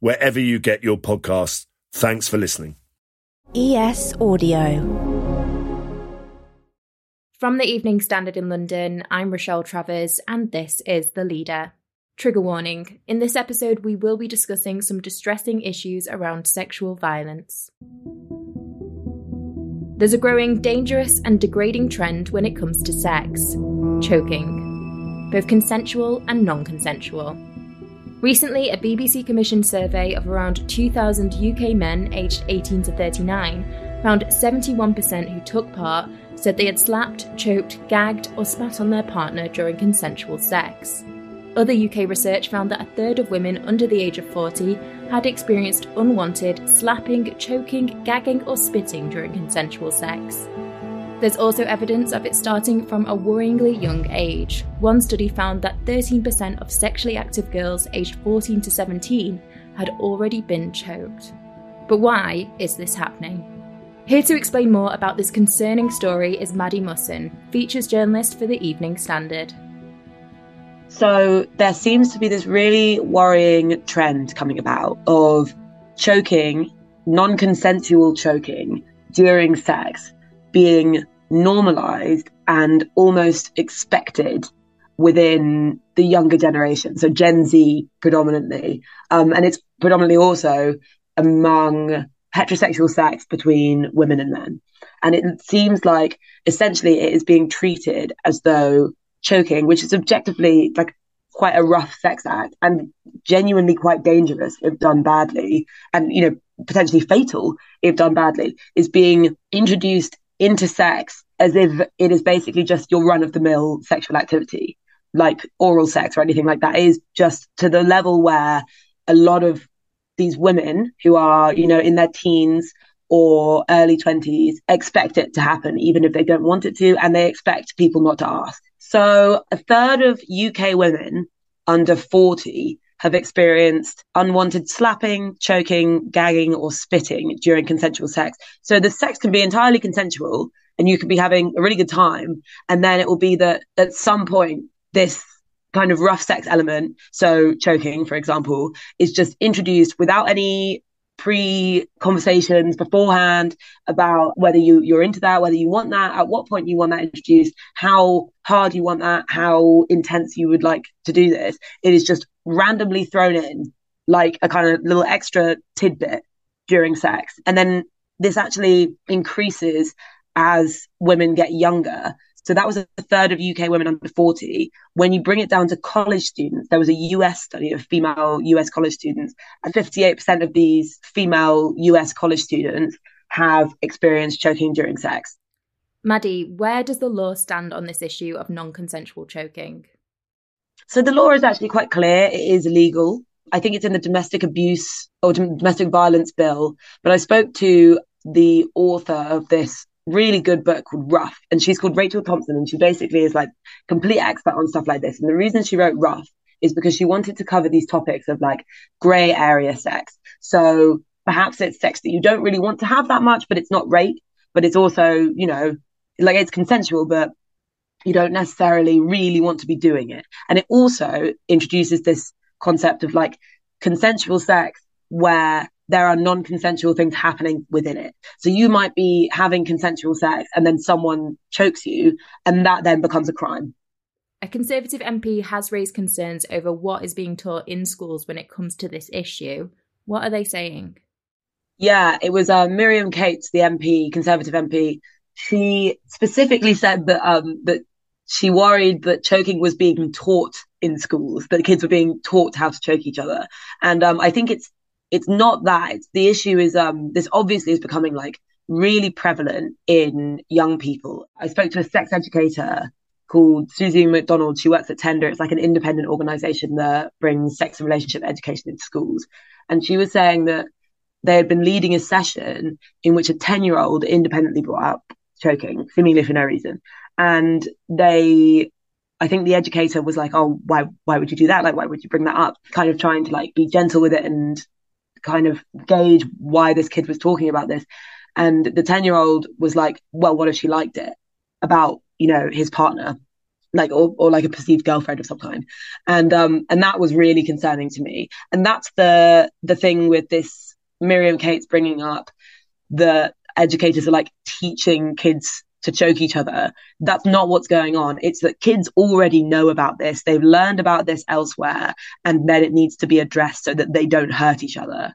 wherever you get your podcasts. Thanks for listening. ES Audio. From the Evening Standard in London, I'm Rochelle Travers, and this is The Leader. Trigger warning in this episode, we will be discussing some distressing issues around sexual violence. There's a growing dangerous and degrading trend when it comes to sex choking, both consensual and non consensual. Recently, a BBC commissioned survey of around 2,000 UK men aged 18 to 39 found 71% who took part said they had slapped, choked, gagged, or spat on their partner during consensual sex. Other UK research found that a third of women under the age of 40 had experienced unwanted slapping, choking, gagging, or spitting during consensual sex. There's also evidence of it starting from a worryingly young age. One study found that 13% of sexually active girls aged 14 to 17 had already been choked. But why is this happening? Here to explain more about this concerning story is Maddy Mussen, features journalist for the Evening Standard. So there seems to be this really worrying trend coming about of choking, non consensual choking during sex being normalized and almost expected within the younger generation. So Gen Z predominantly. Um, and it's predominantly also among heterosexual sex between women and men. And it seems like essentially it is being treated as though choking, which is objectively like quite a rough sex act and genuinely quite dangerous if done badly, and you know potentially fatal if done badly, is being introduced into sex as if it is basically just your run of the mill sexual activity, like oral sex or anything like that. Is just to the level where a lot of these women who are, you know, in their teens or early 20s expect it to happen, even if they don't want it to, and they expect people not to ask. So a third of UK women under 40 have experienced unwanted slapping, choking, gagging, or spitting during consensual sex. So the sex can be entirely consensual and you could be having a really good time. And then it will be that at some point, this kind of rough sex element, so choking, for example, is just introduced without any pre conversations beforehand about whether you you're into that whether you want that at what point you want that introduced how hard you want that how intense you would like to do this it is just randomly thrown in like a kind of little extra tidbit during sex and then this actually increases as women get younger so that was a third of UK women under 40. When you bring it down to college students, there was a US study of female US college students, and 58% of these female US college students have experienced choking during sex. Maddy, where does the law stand on this issue of non consensual choking? So the law is actually quite clear. It is illegal. I think it's in the domestic abuse or domestic violence bill. But I spoke to the author of this really good book called Rough, and she's called Rachel Thompson, and she basically is like complete expert on stuff like this. And the reason she wrote Rough is because she wanted to cover these topics of like grey area sex. So perhaps it's sex that you don't really want to have that much, but it's not rape, but it's also, you know, like it's consensual, but you don't necessarily really want to be doing it. And it also introduces this concept of like consensual sex where there are non-consensual things happening within it. So you might be having consensual sex and then someone chokes you and that then becomes a crime. A Conservative MP has raised concerns over what is being taught in schools when it comes to this issue. What are they saying? Yeah, it was uh, Miriam Cates, the MP, Conservative MP. She specifically said that um, that she worried that choking was being taught in schools, that kids were being taught how to choke each other. And um, I think it's it's not that. It's, the issue is um, this obviously is becoming like really prevalent in young people. I spoke to a sex educator called Susie McDonald. She works at Tender. It's like an independent organization that brings sex and relationship education into schools. And she was saying that they had been leading a session in which a 10 year old independently brought up choking, seemingly for no reason. And they, I think the educator was like, Oh, why, why would you do that? Like, why would you bring that up? Kind of trying to like be gentle with it and kind of gauge why this kid was talking about this. And the 10 year old was like, Well, what if she liked it about, you know, his partner? like or, or like a perceived girlfriend of some kind and um and that was really concerning to me and that's the the thing with this Miriam Cates bringing up the educators are like teaching kids to choke each other. That's not what's going on. It's that kids already know about this. They've learned about this elsewhere, and then it needs to be addressed so that they don't hurt each other.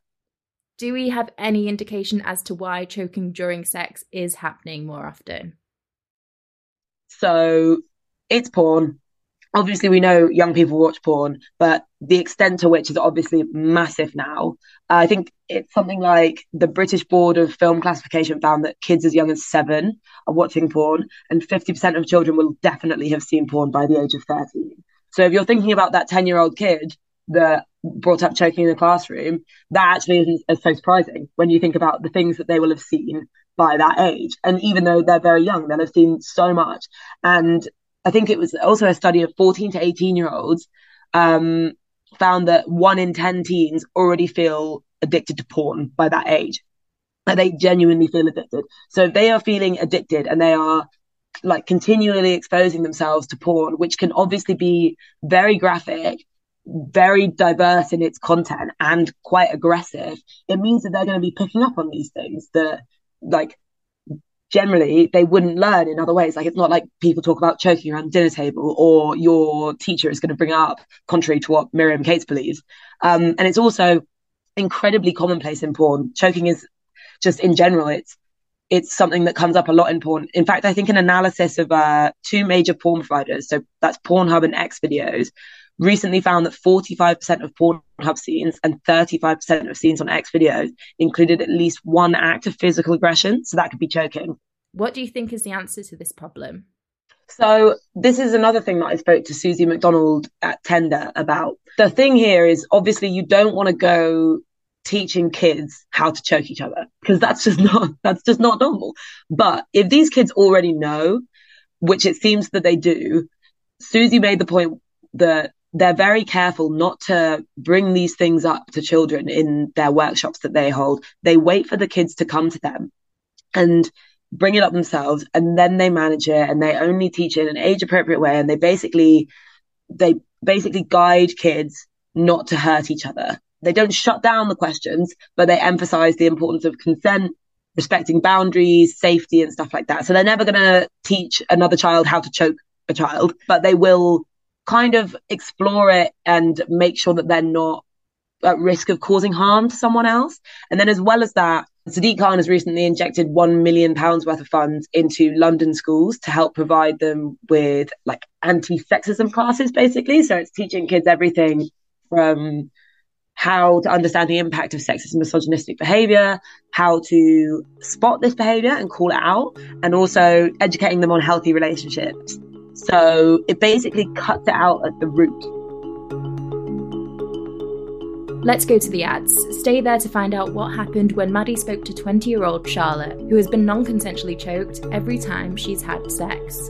Do we have any indication as to why choking during sex is happening more often? So it's porn obviously we know young people watch porn, but the extent to which is obviously massive now. Uh, I think it's something like the British Board of Film Classification found that kids as young as seven are watching porn, and 50% of children will definitely have seen porn by the age of 13. So if you're thinking about that 10 year old kid that brought up choking in the classroom, that actually isn't as so surprising when you think about the things that they will have seen by that age. And even though they're very young, they'll have seen so much. And I think it was also a study of 14 to 18 year olds um, found that one in 10 teens already feel addicted to porn by that age. Like they genuinely feel addicted. So if they are feeling addicted and they are like continually exposing themselves to porn, which can obviously be very graphic, very diverse in its content and quite aggressive, it means that they're going to be picking up on these things that like generally they wouldn't learn in other ways. Like it's not like people talk about choking around the dinner table or your teacher is going to bring up contrary to what Miriam Cates believes. Um, and it's also incredibly commonplace in porn. Choking is just in general, it's it's something that comes up a lot in porn. In fact, I think an analysis of uh, two major porn providers, so that's Pornhub and X videos, recently found that 45% of Pornhub scenes and 35% of scenes on X videos included at least one act of physical aggression. So that could be choking. What do you think is the answer to this problem? So this is another thing that I spoke to Susie McDonald at Tender about. The thing here is obviously you don't want to go teaching kids how to choke each other because that's just not that's just not normal. But if these kids already know, which it seems that they do, Susie made the point that they're very careful not to bring these things up to children in their workshops that they hold. They wait for the kids to come to them and bring it up themselves and then they manage it and they only teach it in an age appropriate way and they basically they basically guide kids not to hurt each other. They don't shut down the questions, but they emphasize the importance of consent, respecting boundaries, safety and stuff like that. So they're never going to teach another child how to choke a child, but they will kind of explore it and make sure that they're not at risk of causing harm to someone else. And then as well as that, Sadiq Khan has recently injected one million pounds worth of funds into London schools to help provide them with like anti-sexism classes, basically. So it's teaching kids everything from how to understand the impact of sexist and misogynistic behavior, how to spot this behavior and call it out, and also educating them on healthy relationships. So it basically cuts it out at the root. Let's go to the ads. Stay there to find out what happened when Maddy spoke to 20 year old Charlotte, who has been non consensually choked every time she's had sex.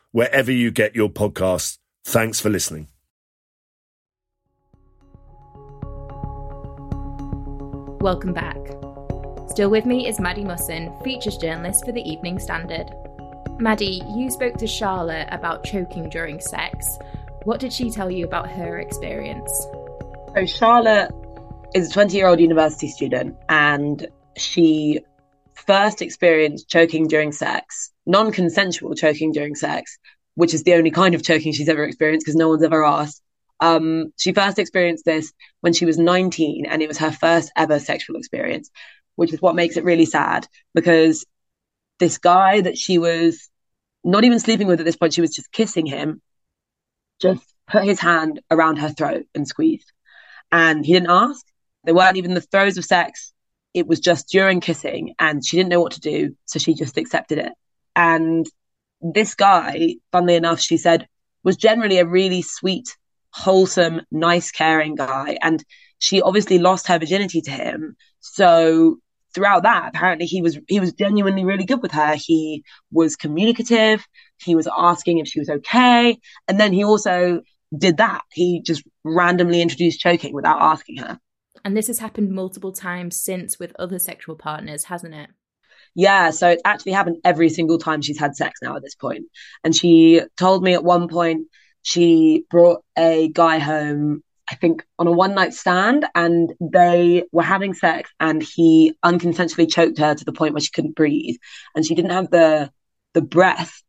wherever you get your podcasts. Thanks for listening. Welcome back. Still with me is Maddy Mussen, features journalist for the Evening Standard. Maddy, you spoke to Charlotte about choking during sex. What did she tell you about her experience? So, Charlotte is a 20 year old university student and she first experienced choking during sex, non consensual choking during sex, which is the only kind of choking she's ever experienced because no one's ever asked. Um, she first experienced this when she was 19 and it was her first ever sexual experience, which is what makes it really sad because this guy that she was not even sleeping with at this point, she was just kissing him, just put his hand around her throat and squeezed. And he didn't ask. They weren't even the throes of sex it was just during kissing and she didn't know what to do. So she just accepted it. And this guy, funnily enough, she said, was generally a really sweet, wholesome, nice, caring guy. And she obviously lost her virginity to him. So throughout that, apparently he was he was genuinely really good with her. He was communicative. He was asking if she was okay. And then he also did that. He just randomly introduced choking without asking her. And this has happened multiple times since with other sexual partners, hasn't it? Yeah, so it's actually happened every single time she's had sex now at this point. And she told me at one point she brought a guy home, I think on a one night stand, and they were having sex and he unconsensually choked her to the point where she couldn't breathe. And she didn't have the the breath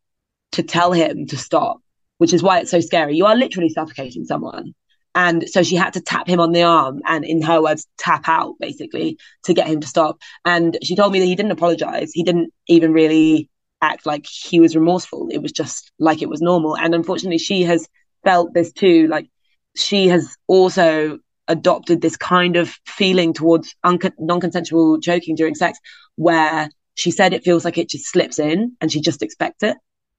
to tell him to stop, which is why it's so scary. You are literally suffocating someone. And so she had to tap him on the arm and, in her words, tap out basically to get him to stop. And she told me that he didn't apologize. He didn't even really act like he was remorseful. It was just like it was normal. And unfortunately, she has felt this too. Like she has also adopted this kind of feeling towards un- non-consensual choking during sex where she said it feels like it just slips in and she just expects it.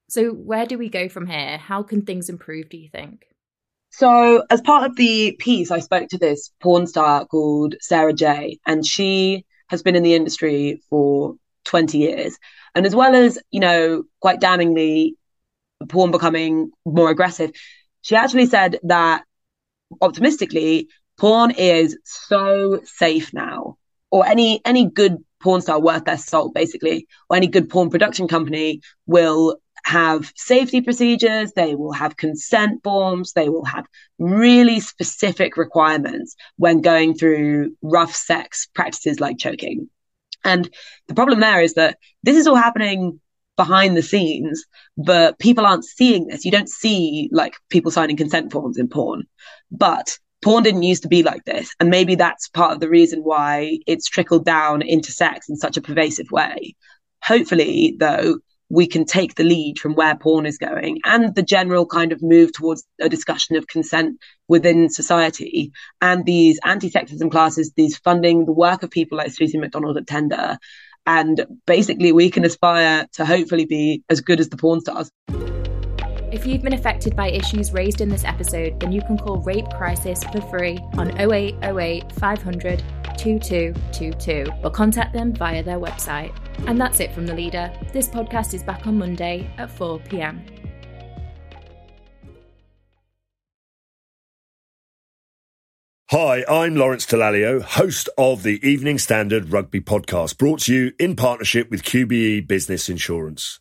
So where do we go from here? How can things improve, do you think? So, as part of the piece, I spoke to this porn star called Sarah Jay, and she has been in the industry for 20 years. And as well as, you know, quite damningly, porn becoming more aggressive, she actually said that optimistically, porn is so safe now, or any any good porn star worth their salt, basically, or any good porn production company will have safety procedures, they will have consent forms, they will have really specific requirements when going through rough sex practices like choking. And the problem there is that this is all happening behind the scenes, but people aren't seeing this. You don't see like people signing consent forms in porn, but porn didn't used to be like this. And maybe that's part of the reason why it's trickled down into sex in such a pervasive way. Hopefully, though, we can take the lead from where porn is going and the general kind of move towards a discussion of consent within society and these anti-sexism classes, these funding the work of people like Susie McDonald at Tender. And basically we can aspire to hopefully be as good as the porn stars. If you've been affected by issues raised in this episode, then you can call Rape Crisis for free on 0808 500 2222 or contact them via their website. And that's it from The Leader. This podcast is back on Monday at 4 pm. Hi, I'm Lawrence Dallaglio, host of the Evening Standard Rugby Podcast, brought to you in partnership with QBE Business Insurance.